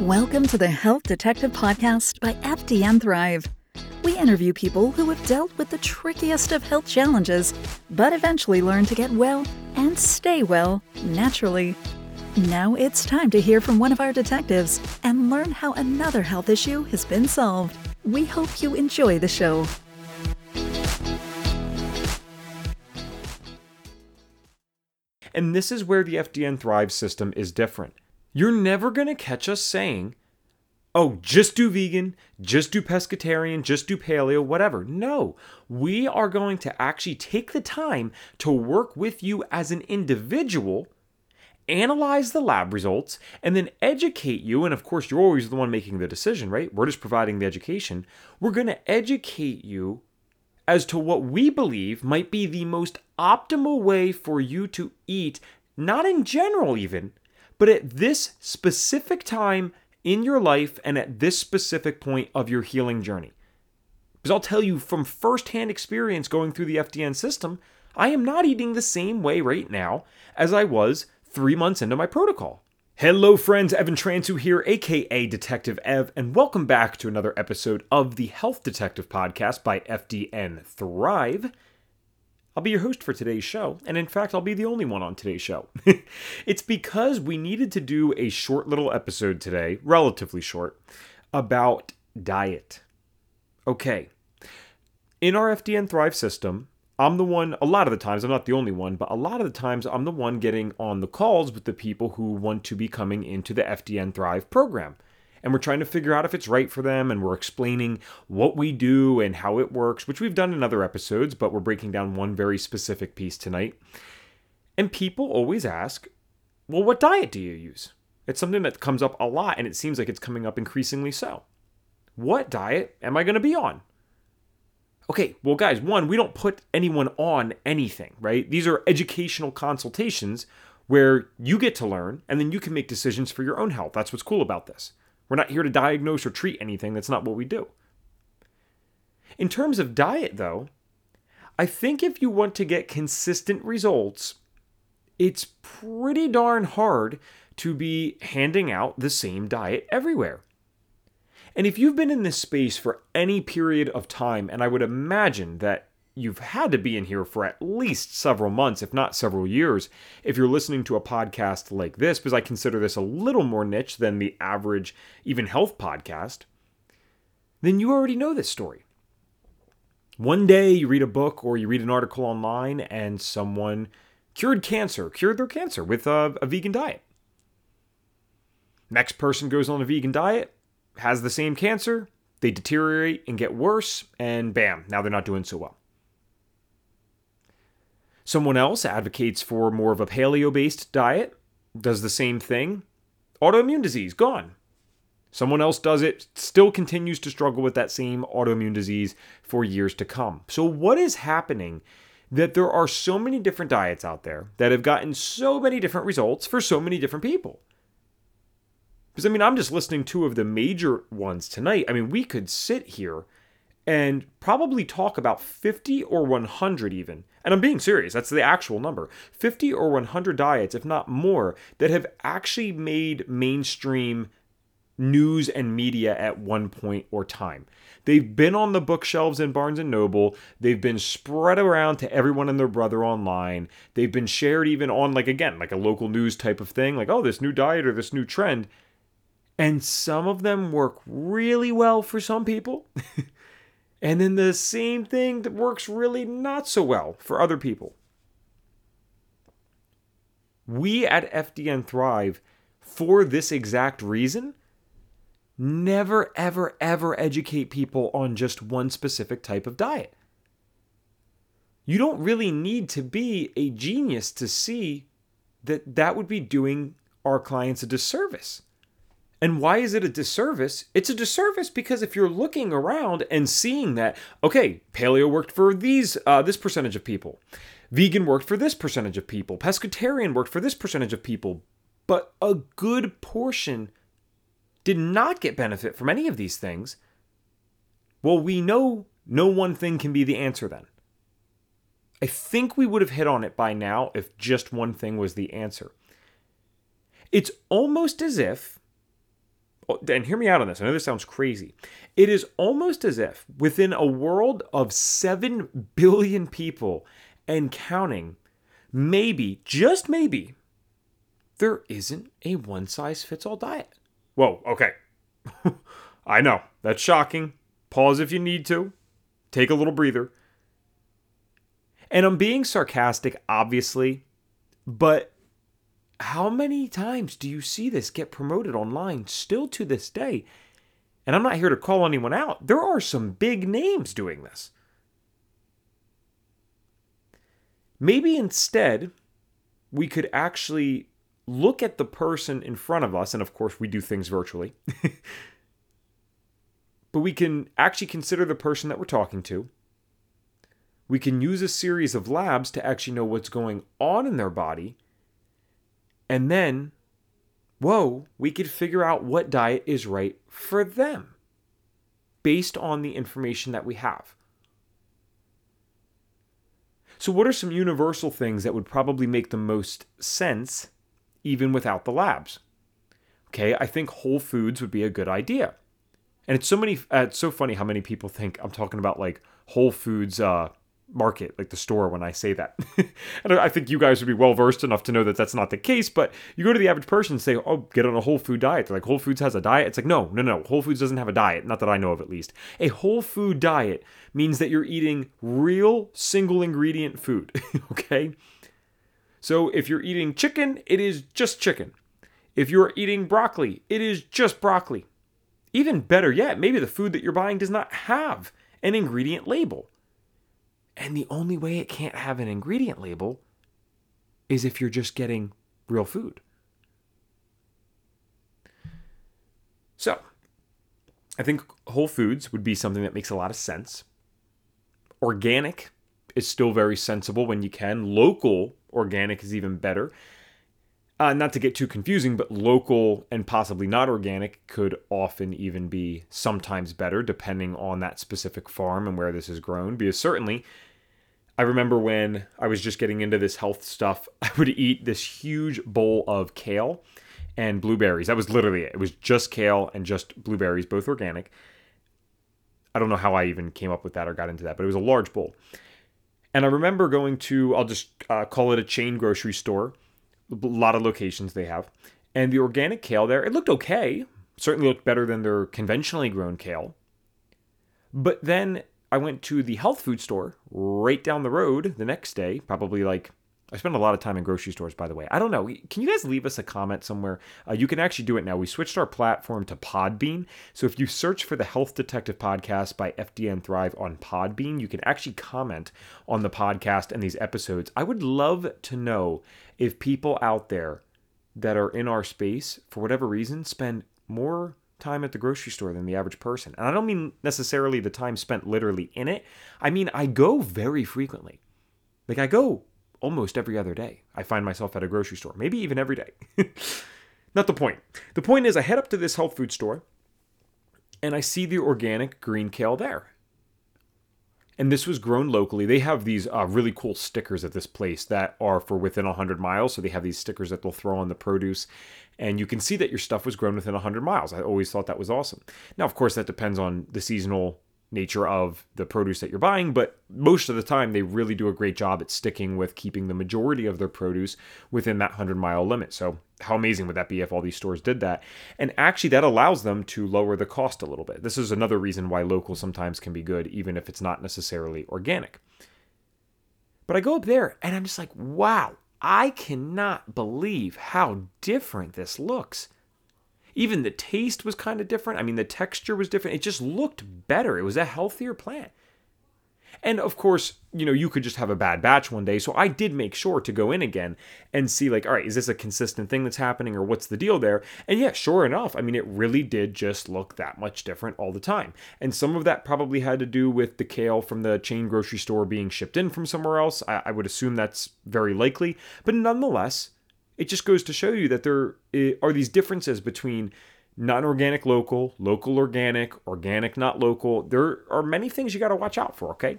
Welcome to the Health Detective Podcast by FDN Thrive. We interview people who have dealt with the trickiest of health challenges, but eventually learn to get well and stay well naturally. Now it's time to hear from one of our detectives and learn how another health issue has been solved. We hope you enjoy the show. And this is where the FDN Thrive system is different. You're never going to catch us saying, oh, just do vegan, just do pescatarian, just do paleo, whatever. No, we are going to actually take the time to work with you as an individual, analyze the lab results, and then educate you. And of course, you're always the one making the decision, right? We're just providing the education. We're going to educate you as to what we believe might be the most optimal way for you to eat, not in general, even, but at this specific time in your life and at this specific point of your healing journey. Because I'll tell you from firsthand experience going through the FDN system, I am not eating the same way right now as I was three months into my protocol. Hello, friends. Evan Transue here, aka Detective Ev, and welcome back to another episode of the Health Detective Podcast by FDN Thrive. I'll be your host for today's show, and in fact, I'll be the only one on today's show. it's because we needed to do a short little episode today, relatively short, about diet. Okay. In our FDN Thrive system, I'm the one, a lot of the times, I'm not the only one, but a lot of the times I'm the one getting on the calls with the people who want to be coming into the FDN Thrive program. And we're trying to figure out if it's right for them, and we're explaining what we do and how it works, which we've done in other episodes, but we're breaking down one very specific piece tonight. And people always ask, well, what diet do you use? It's something that comes up a lot, and it seems like it's coming up increasingly so. What diet am I going to be on? Okay, well, guys, one, we don't put anyone on anything, right? These are educational consultations where you get to learn and then you can make decisions for your own health. That's what's cool about this. We're not here to diagnose or treat anything, that's not what we do. In terms of diet, though, I think if you want to get consistent results, it's pretty darn hard to be handing out the same diet everywhere. And if you've been in this space for any period of time, and I would imagine that you've had to be in here for at least several months, if not several years, if you're listening to a podcast like this, because I consider this a little more niche than the average, even health podcast, then you already know this story. One day you read a book or you read an article online and someone cured cancer, cured their cancer with a, a vegan diet. Next person goes on a vegan diet, has the same cancer, they deteriorate and get worse, and bam, now they're not doing so well. Someone else advocates for more of a paleo based diet, does the same thing, autoimmune disease, gone. Someone else does it, still continues to struggle with that same autoimmune disease for years to come. So, what is happening that there are so many different diets out there that have gotten so many different results for so many different people? Because, I mean, I'm just listing two of the major ones tonight. I mean, we could sit here and probably talk about 50 or 100 even. And I'm being serious, that's the actual number. 50 or 100 diets, if not more, that have actually made mainstream news and media at one point or time. They've been on the bookshelves in Barnes and Noble. They've been spread around to everyone and their brother online. They've been shared even on like again, like a local news type of thing, like oh, this new diet or this new trend. And some of them work really well for some people. and then the same thing that works really not so well for other people. We at FDN Thrive, for this exact reason, never, ever, ever educate people on just one specific type of diet. You don't really need to be a genius to see that that would be doing our clients a disservice. And why is it a disservice? It's a disservice because if you're looking around and seeing that, okay, paleo worked for these uh, this percentage of people, vegan worked for this percentage of people, pescatarian worked for this percentage of people, but a good portion did not get benefit from any of these things. Well, we know no one thing can be the answer then. I think we would have hit on it by now if just one thing was the answer. It's almost as if Oh, and hear me out on this. I know this sounds crazy. It is almost as if within a world of 7 billion people and counting, maybe, just maybe, there isn't a one size fits all diet. Whoa, okay. I know, that's shocking. Pause if you need to. Take a little breather. And I'm being sarcastic, obviously, but how many times do you see this get promoted online still to this day? And I'm not here to call anyone out. There are some big names doing this. Maybe instead, we could actually look at the person in front of us, and of course, we do things virtually, but we can actually consider the person that we're talking to. We can use a series of labs to actually know what's going on in their body and then, whoa, we could figure out what diet is right for them based on the information that we have. So, what are some universal things that would probably make the most sense even without the labs? Okay, I think whole foods would be a good idea. And it's so many, uh, it's so funny how many people think I'm talking about like Whole Foods uh, market, like the store, when I say that. and I think you guys would be well versed enough to know that that's not the case. But you go to the average person and say, "Oh, get on a whole food diet." They're like, "Whole Foods has a diet." It's like, no, no, no. Whole Foods doesn't have a diet. Not that I know of, at least. A whole food diet means that you're eating real single ingredient food. okay. So if you're eating chicken, it is just chicken. If you're eating broccoli, it is just broccoli. Even better yet, maybe the food that you're buying does not have an ingredient label. And the only way it can't have an ingredient label is if you're just getting real food. So, I think whole foods would be something that makes a lot of sense. Organic is still very sensible when you can. Local organic is even better. Uh, not to get too confusing, but local and possibly not organic could often even be sometimes better depending on that specific farm and where this is grown. Because certainly I remember when I was just getting into this health stuff, I would eat this huge bowl of kale and blueberries. That was literally it. It was just kale and just blueberries, both organic. I don't know how I even came up with that or got into that, but it was a large bowl. And I remember going to, I'll just uh, call it a chain grocery store, a lot of locations they have. And the organic kale there, it looked okay. Certainly looked better than their conventionally grown kale. But then I went to the health food store right down the road the next day, probably like I spend a lot of time in grocery stores, by the way. I don't know. Can you guys leave us a comment somewhere? Uh, you can actually do it now. We switched our platform to Podbean. So if you search for the Health Detective Podcast by FDN Thrive on Podbean, you can actually comment on the podcast and these episodes. I would love to know if people out there that are in our space, for whatever reason, spend more time at the grocery store than the average person. And I don't mean necessarily the time spent literally in it. I mean, I go very frequently. Like, I go almost every other day. I find myself at a grocery store, maybe even every day. Not the point. The point is, I head up to this health food store and I see the organic green kale there and this was grown locally. They have these uh, really cool stickers at this place that are for within 100 miles. So they have these stickers that they'll throw on the produce, and you can see that your stuff was grown within 100 miles. I always thought that was awesome. Now, of course, that depends on the seasonal nature of the produce that you're buying, but most of the time they really do a great job at sticking with keeping the majority of their produce within that 100 mile limit. So, how amazing would that be if all these stores did that? And actually, that allows them to lower the cost a little bit. This is another reason why local sometimes can be good, even if it's not necessarily organic. But I go up there and I'm just like, wow, I cannot believe how different this looks. Even the taste was kind of different. I mean, the texture was different. It just looked better. It was a healthier plant. And of course, you know, you could just have a bad batch one day. So I did make sure to go in again and see, like, all right, is this a consistent thing that's happening or what's the deal there? And yeah, sure enough, I mean, it really did just look that much different all the time. And some of that probably had to do with the kale from the chain grocery store being shipped in from somewhere else. I, I would assume that's very likely. But nonetheless, it just goes to show you that there are these differences between non organic local, local organic, organic not local. There are many things you got to watch out for, okay?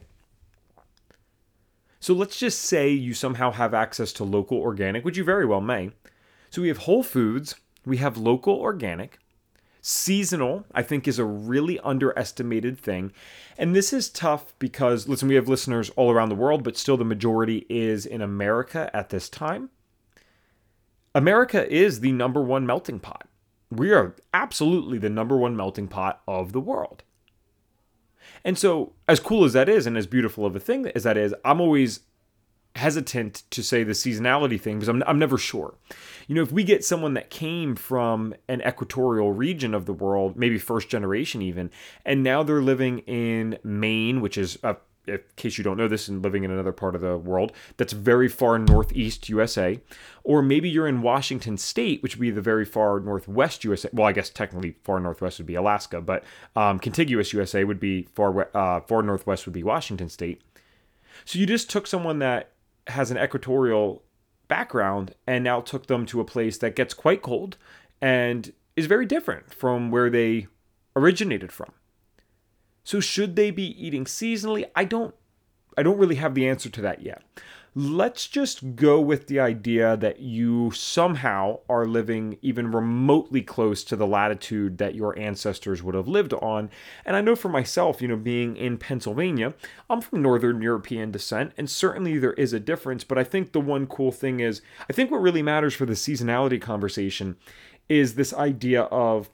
So let's just say you somehow have access to local organic, which you very well may. So we have Whole Foods, we have local organic. Seasonal, I think, is a really underestimated thing. And this is tough because, listen, we have listeners all around the world, but still the majority is in America at this time. America is the number one melting pot. We are absolutely the number one melting pot of the world. And so, as cool as that is, and as beautiful of a thing as that is, I'm always hesitant to say the seasonality thing because I'm, I'm never sure. You know, if we get someone that came from an equatorial region of the world, maybe first generation even, and now they're living in Maine, which is a in case you don't know this and living in another part of the world that's very far northeast USA, or maybe you're in Washington State, which would be the very far northwest USA. Well, I guess technically far northwest would be Alaska, but um, contiguous USA would be far uh, far northwest would be Washington State. So you just took someone that has an equatorial background and now took them to a place that gets quite cold and is very different from where they originated from. So should they be eating seasonally? I don't I don't really have the answer to that yet let's just go with the idea that you somehow are living even remotely close to the latitude that your ancestors would have lived on. And I know for myself, you know, being in Pennsylvania, I'm from Northern European descent, and certainly there is a difference. But I think the one cool thing is, I think what really matters for the seasonality conversation is this idea of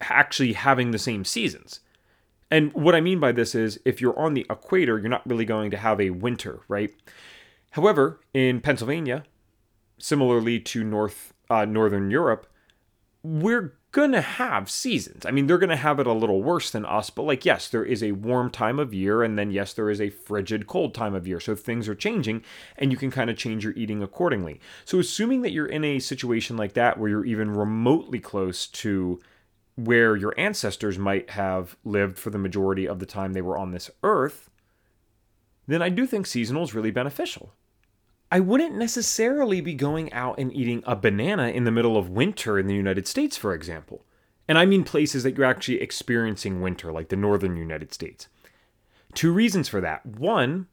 actually having the same seasons. And what I mean by this is if you're on the equator, you're not really going to have a winter, right? However, in Pennsylvania, similarly to North uh, Northern Europe, we're gonna have seasons. I mean, they're gonna have it a little worse than us, but like, yes, there is a warm time of year, and then yes, there is a frigid cold time of year. So things are changing, and you can kind of change your eating accordingly. So assuming that you're in a situation like that where you're even remotely close to where your ancestors might have lived for the majority of the time they were on this earth, then I do think seasonal is really beneficial. I wouldn't necessarily be going out and eating a banana in the middle of winter in the United States, for example. And I mean places that you're actually experiencing winter, like the northern United States. Two reasons for that. One,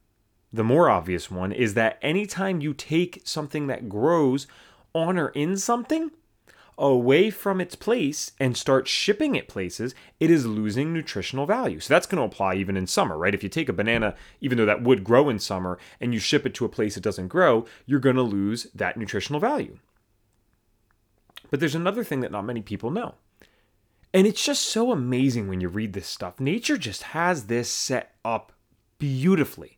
the more obvious one, is that anytime you take something that grows on or in something, away from its place and start shipping it places, it is losing nutritional value. So that's going to apply even in summer, right? If you take a banana, even though that would grow in summer, and you ship it to a place it doesn't grow, you're going to lose that nutritional value. But there's another thing that not many people know. And it's just so amazing when you read this stuff. Nature just has this set up beautifully.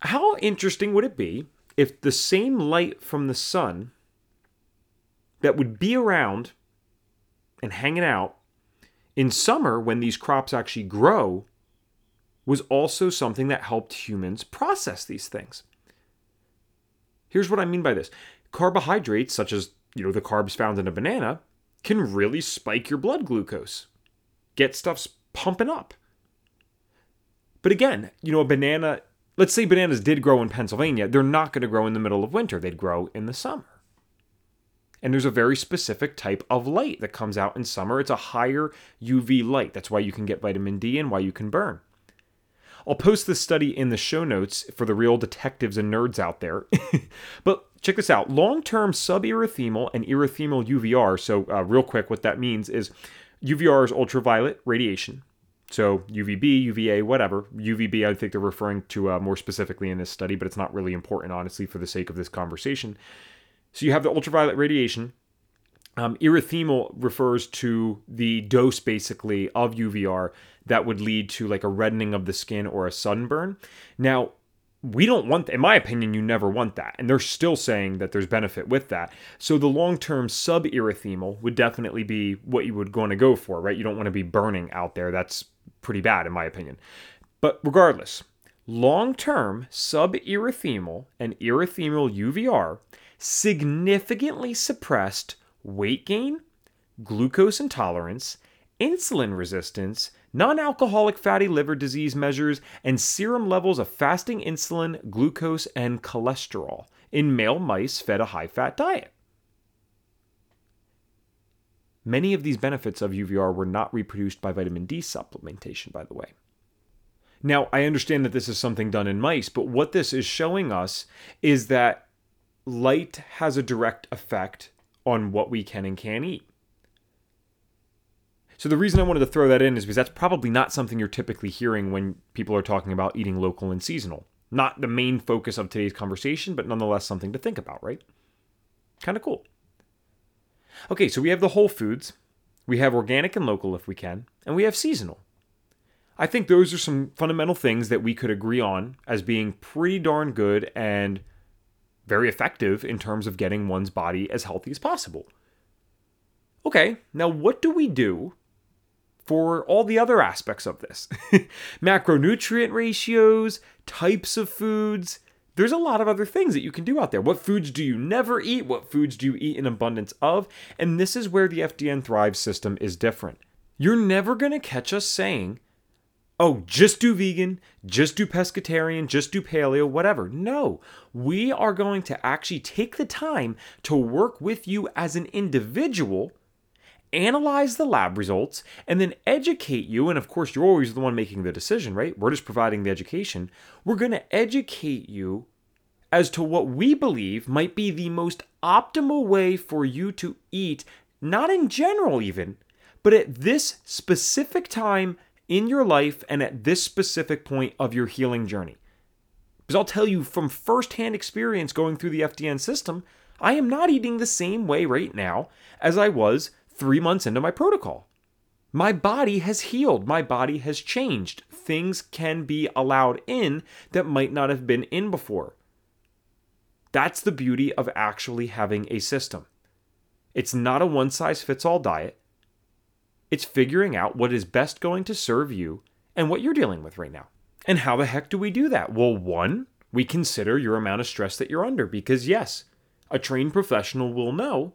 How interesting would it be if the same light from the sun that would be around and hanging out in summer when these crops actually grow was also something that helped humans process these things. Here's what I mean by this. Carbohydrates such as, you know, the carbs found in a banana can really spike your blood glucose. Get stuff pumping up. But again, you know, a banana, let's say bananas did grow in Pennsylvania, they're not going to grow in the middle of winter. They'd grow in the summer. And there's a very specific type of light that comes out in summer. It's a higher UV light. That's why you can get vitamin D and why you can burn. I'll post this study in the show notes for the real detectives and nerds out there. but check this out long term suberythema and erythemal UVR. So, uh, real quick, what that means is UVR is ultraviolet radiation. So, UVB, UVA, whatever. UVB, I think they're referring to uh, more specifically in this study, but it's not really important, honestly, for the sake of this conversation. So you have the ultraviolet radiation. Um, erythemal refers to the dose basically of UVR that would lead to like a reddening of the skin or a sunburn. Now, we don't want, in my opinion, you never want that. And they're still saying that there's benefit with that. So the long term suberythemal would definitely be what you would want to go for, right? You don't want to be burning out there. That's pretty bad, in my opinion. But regardless, long term suberythemal and erythemal UVR significantly suppressed weight gain, glucose intolerance, insulin resistance, non alcoholic fatty liver disease measures, and serum levels of fasting insulin, glucose, and cholesterol in male mice fed a high fat diet. Many of these benefits of UVR were not reproduced by vitamin D supplementation, by the way. Now, I understand that this is something done in mice, but what this is showing us is that light has a direct effect on what we can and can't eat. So the reason I wanted to throw that in is because that's probably not something you're typically hearing when people are talking about eating local and seasonal. Not the main focus of today's conversation, but nonetheless something to think about, right? Kind of cool. Okay, so we have the whole foods, we have organic and local if we can, and we have seasonal. I think those are some fundamental things that we could agree on as being pretty darn good and very effective in terms of getting one's body as healthy as possible. Okay, now what do we do for all the other aspects of this? Macronutrient ratios, types of foods. There's a lot of other things that you can do out there. What foods do you never eat? What foods do you eat in abundance of? And this is where the FDN Thrive system is different. You're never going to catch us saying, oh, just do vegan, just do pescatarian, just do paleo, whatever. No, we are going to actually take the time to work with you as an individual, analyze the lab results, and then educate you. And of course, you're always the one making the decision, right? We're just providing the education. We're going to educate you as to what we believe might be the most optimal way for you to eat, not in general, even, but at this specific time in your life and at this specific point of your healing journey. Because I'll tell you from firsthand experience going through the FDN system, I am not eating the same way right now as I was three months into my protocol. My body has healed. My body has changed. Things can be allowed in that might not have been in before. That's the beauty of actually having a system. It's not a one size fits all diet. It's figuring out what is best going to serve you and what you're dealing with right now. And how the heck do we do that? Well, one, we consider your amount of stress that you're under because, yes, a trained professional will know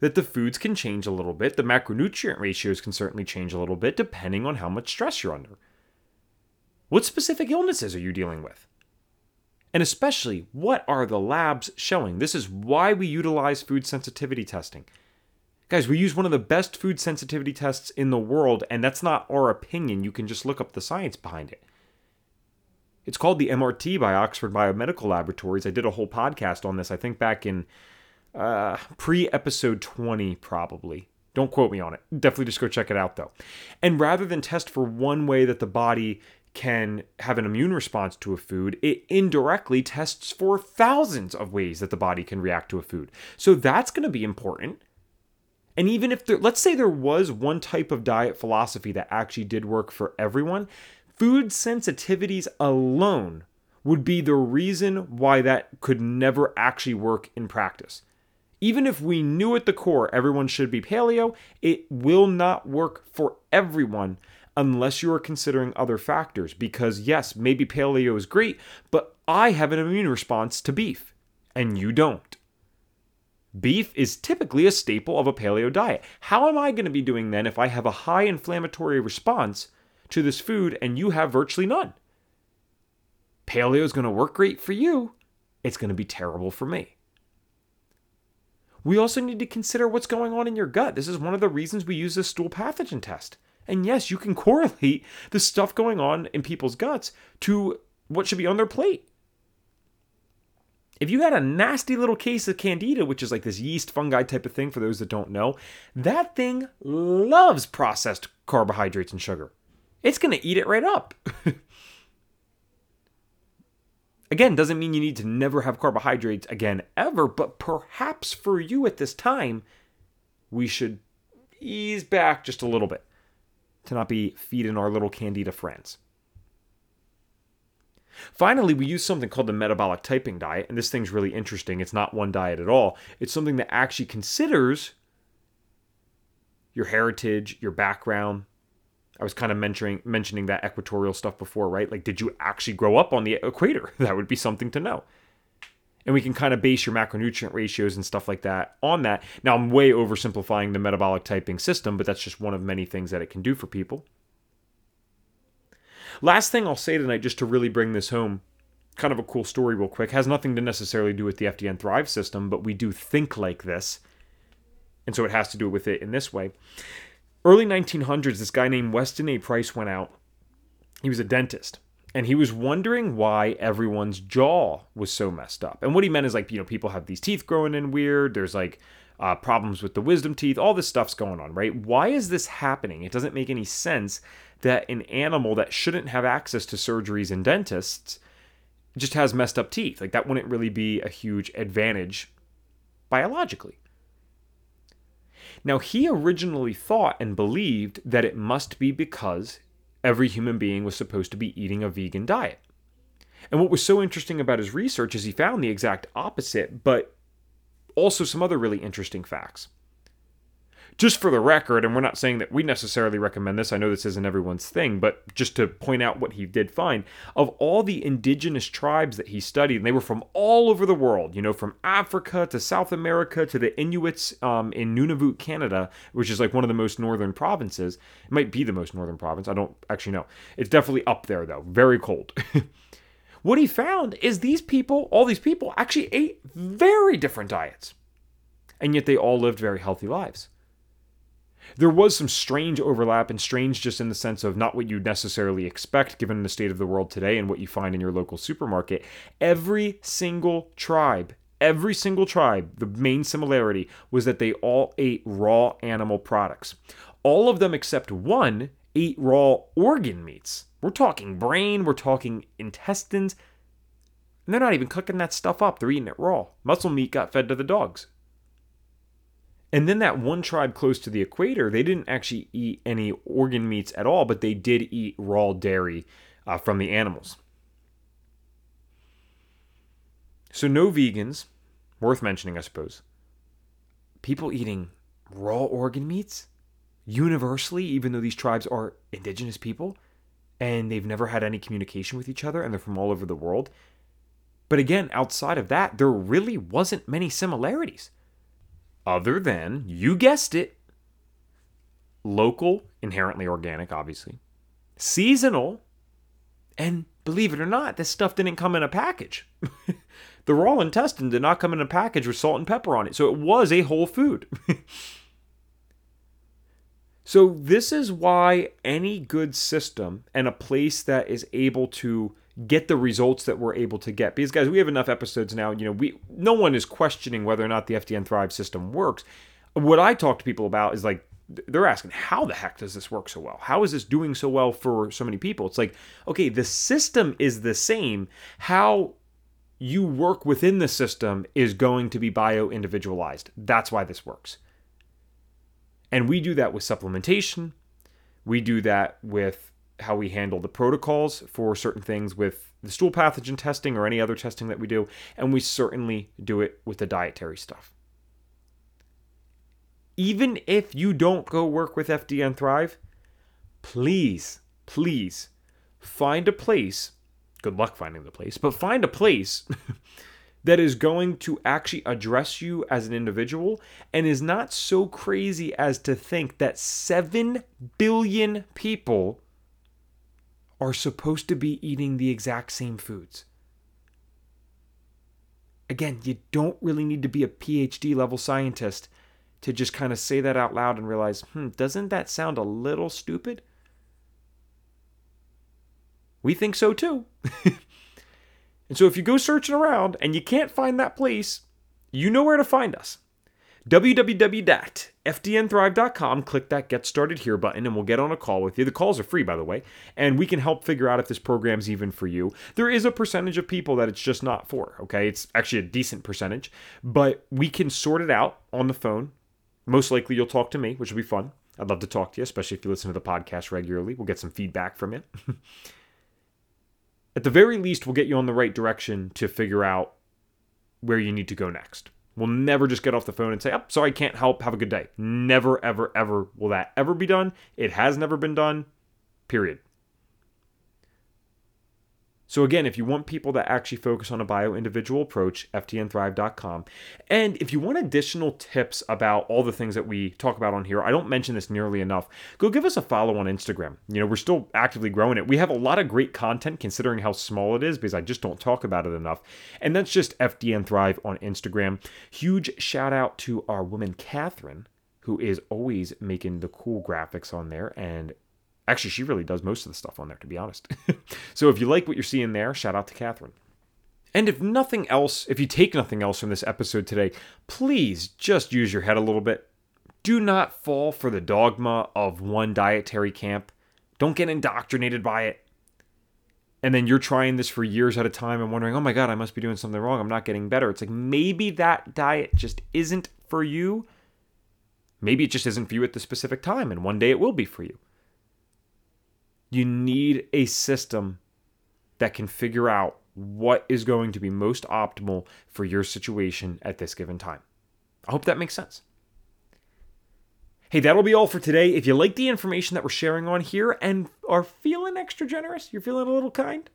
that the foods can change a little bit. The macronutrient ratios can certainly change a little bit depending on how much stress you're under. What specific illnesses are you dealing with? And especially, what are the labs showing? This is why we utilize food sensitivity testing. Guys, we use one of the best food sensitivity tests in the world, and that's not our opinion. You can just look up the science behind it. It's called the MRT by Oxford Biomedical Laboratories. I did a whole podcast on this, I think back in uh, pre episode 20, probably. Don't quote me on it. Definitely just go check it out, though. And rather than test for one way that the body can have an immune response to a food, it indirectly tests for thousands of ways that the body can react to a food. So that's going to be important and even if there, let's say there was one type of diet philosophy that actually did work for everyone, food sensitivities alone would be the reason why that could never actually work in practice. Even if we knew at the core everyone should be paleo, it will not work for everyone unless you are considering other factors. Because, yes, maybe paleo is great, but I have an immune response to beef, and you don't. Beef is typically a staple of a paleo diet. How am I going to be doing then if I have a high inflammatory response to this food and you have virtually none? Paleo is going to work great for you, it's going to be terrible for me. We also need to consider what's going on in your gut. This is one of the reasons we use this stool pathogen test. And yes, you can correlate the stuff going on in people's guts to what should be on their plate if you had a nasty little case of candida, which is like this yeast fungi type of thing for those that don't know, that thing loves processed carbohydrates and sugar. It's going to eat it right up. again, doesn't mean you need to never have carbohydrates again ever, but perhaps for you at this time, we should ease back just a little bit to not be feeding our little candida friends. Finally, we use something called the metabolic typing diet, and this thing's really interesting. It's not one diet at all, it's something that actually considers your heritage, your background. I was kind of mentioning mentioning that equatorial stuff before, right? Like, did you actually grow up on the equator? That would be something to know. And we can kind of base your macronutrient ratios and stuff like that on that. Now, I'm way oversimplifying the metabolic typing system, but that's just one of many things that it can do for people. Last thing I'll say tonight, just to really bring this home, kind of a cool story, real quick, has nothing to necessarily do with the FDN Thrive system, but we do think like this. And so it has to do with it in this way. Early 1900s, this guy named Weston A. Price went out. He was a dentist. and he was wondering why everyone's jaw was so messed up. And what he meant is like, you know, people have these teeth growing in weird. There's like uh, problems with the wisdom teeth. All this stuff's going on, right? Why is this happening? It doesn't make any sense that an animal that shouldn't have access to surgeries and dentists just has messed up teeth. Like that wouldn't really be a huge advantage biologically. Now, he originally thought and believed that it must be because every human being was supposed to be eating a vegan diet. And what was so interesting about his research is he found the exact opposite, but also some other really interesting facts just for the record, and we're not saying that we necessarily recommend this, I know this isn't everyone's thing, but just to point out what he did find, of all the indigenous tribes that he studied, and they were from all over the world, you know, from Africa to South America to the Inuits um, in Nunavut, Canada, which is like one of the most northern provinces. It might be the most northern province. I don't actually know. It's definitely up there, though, very cold. what he found is these people, all these people, actually ate very different diets. And yet they all lived very healthy lives there was some strange overlap, and strange just in the sense of not what you'd necessarily expect given the state of the world today and what you find in your local supermarket. Every single tribe, every single tribe, the main similarity was that they all ate raw animal products. All of them except one ate raw organ meats. We're talking brain, we're talking intestines. And they're not even cooking that stuff up, they're eating it raw. Muscle meat got fed to the dogs. And then that one tribe close to the equator, they didn't actually eat any organ meats at all, but they did eat raw dairy uh, from the animals. So, no vegans, worth mentioning, I suppose. People eating raw organ meats universally, even though these tribes are indigenous people and they've never had any communication with each other and they're from all over the world. But again, outside of that, there really wasn't many similarities other than, you guessed it, local, inherently organic, obviously, seasonal, and believe it or not, this stuff didn't come in a package. the raw intestine did not come in a package with salt and pepper on it, so it was a whole food. so, this is why any good system and a place that is able to get the results that we're able to get. Because guys, we have enough episodes now, you know, we no one is questioning whether or not the FDN Thrive system works. What I talk to people about is like they're asking how the heck does this work so well? How is this doing so well for so many people? It's like okay the system is the same. How you work within the system is going to be bio individualized that's why this works. And we do that with supplementation. We do that with how we handle the protocols for certain things with the stool pathogen testing or any other testing that we do, and we certainly do it with the dietary stuff. Even if you don't go work with FDN Thrive, please, please find a place. Good luck finding the place, but find a place that is going to actually address you as an individual and is not so crazy as to think that 7 billion people are supposed to be eating the exact same foods. Again, you don't really need to be a PhD level scientist to just kind of say that out loud and realize, hmm, doesn't that sound a little stupid? We think so too. and so if you go searching around and you can't find that place, you know where to find us www.fdnthrive.com. Click that Get Started Here button and we'll get on a call with you. The calls are free, by the way, and we can help figure out if this program's even for you. There is a percentage of people that it's just not for, okay? It's actually a decent percentage, but we can sort it out on the phone. Most likely you'll talk to me, which will be fun. I'd love to talk to you, especially if you listen to the podcast regularly. We'll get some feedback from you. At the very least, we'll get you on the right direction to figure out where you need to go next. We'll never just get off the phone and say, oh, sorry, I can't help. Have a good day. Never, ever, ever will that ever be done. It has never been done, period. So, again, if you want people that actually focus on a bio individual approach, fdnthrive.com. And if you want additional tips about all the things that we talk about on here, I don't mention this nearly enough, go give us a follow on Instagram. You know, we're still actively growing it. We have a lot of great content considering how small it is because I just don't talk about it enough. And that's just FDN Thrive on Instagram. Huge shout out to our woman, Catherine, who is always making the cool graphics on there and Actually, she really does most of the stuff on there, to be honest. so if you like what you're seeing there, shout out to Catherine. And if nothing else, if you take nothing else from this episode today, please just use your head a little bit. Do not fall for the dogma of one dietary camp. Don't get indoctrinated by it. And then you're trying this for years at a time and wondering, oh my God, I must be doing something wrong. I'm not getting better. It's like maybe that diet just isn't for you. Maybe it just isn't for you at the specific time, and one day it will be for you. You need a system that can figure out what is going to be most optimal for your situation at this given time. I hope that makes sense. Hey, that'll be all for today. If you like the information that we're sharing on here and are feeling extra generous, you're feeling a little kind,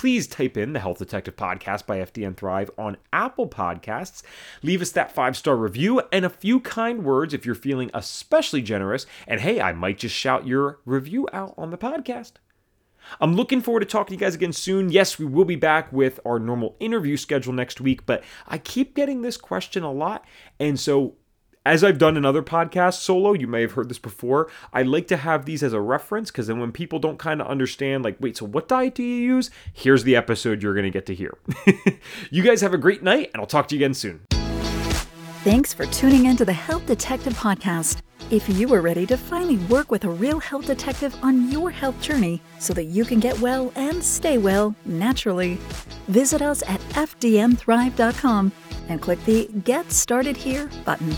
please type in the Health Detective Podcast by FDN Thrive on Apple Podcasts. Leave us that five star review and a few kind words if you're feeling especially generous. And hey, I might just shout your review out on the podcast. I'm looking forward to talking to you guys again soon. Yes, we will be back with our normal interview schedule next week, but I keep getting this question a lot. And so, as I've done in other podcasts solo, you may have heard this before. I like to have these as a reference because then when people don't kind of understand, like, wait, so what diet do you use? Here's the episode you're going to get to hear. you guys have a great night, and I'll talk to you again soon. Thanks for tuning in to the Health Detective Podcast. If you are ready to finally work with a real health detective on your health journey so that you can get well and stay well naturally, visit us at fdnthrive.com and click the Get Started Here button.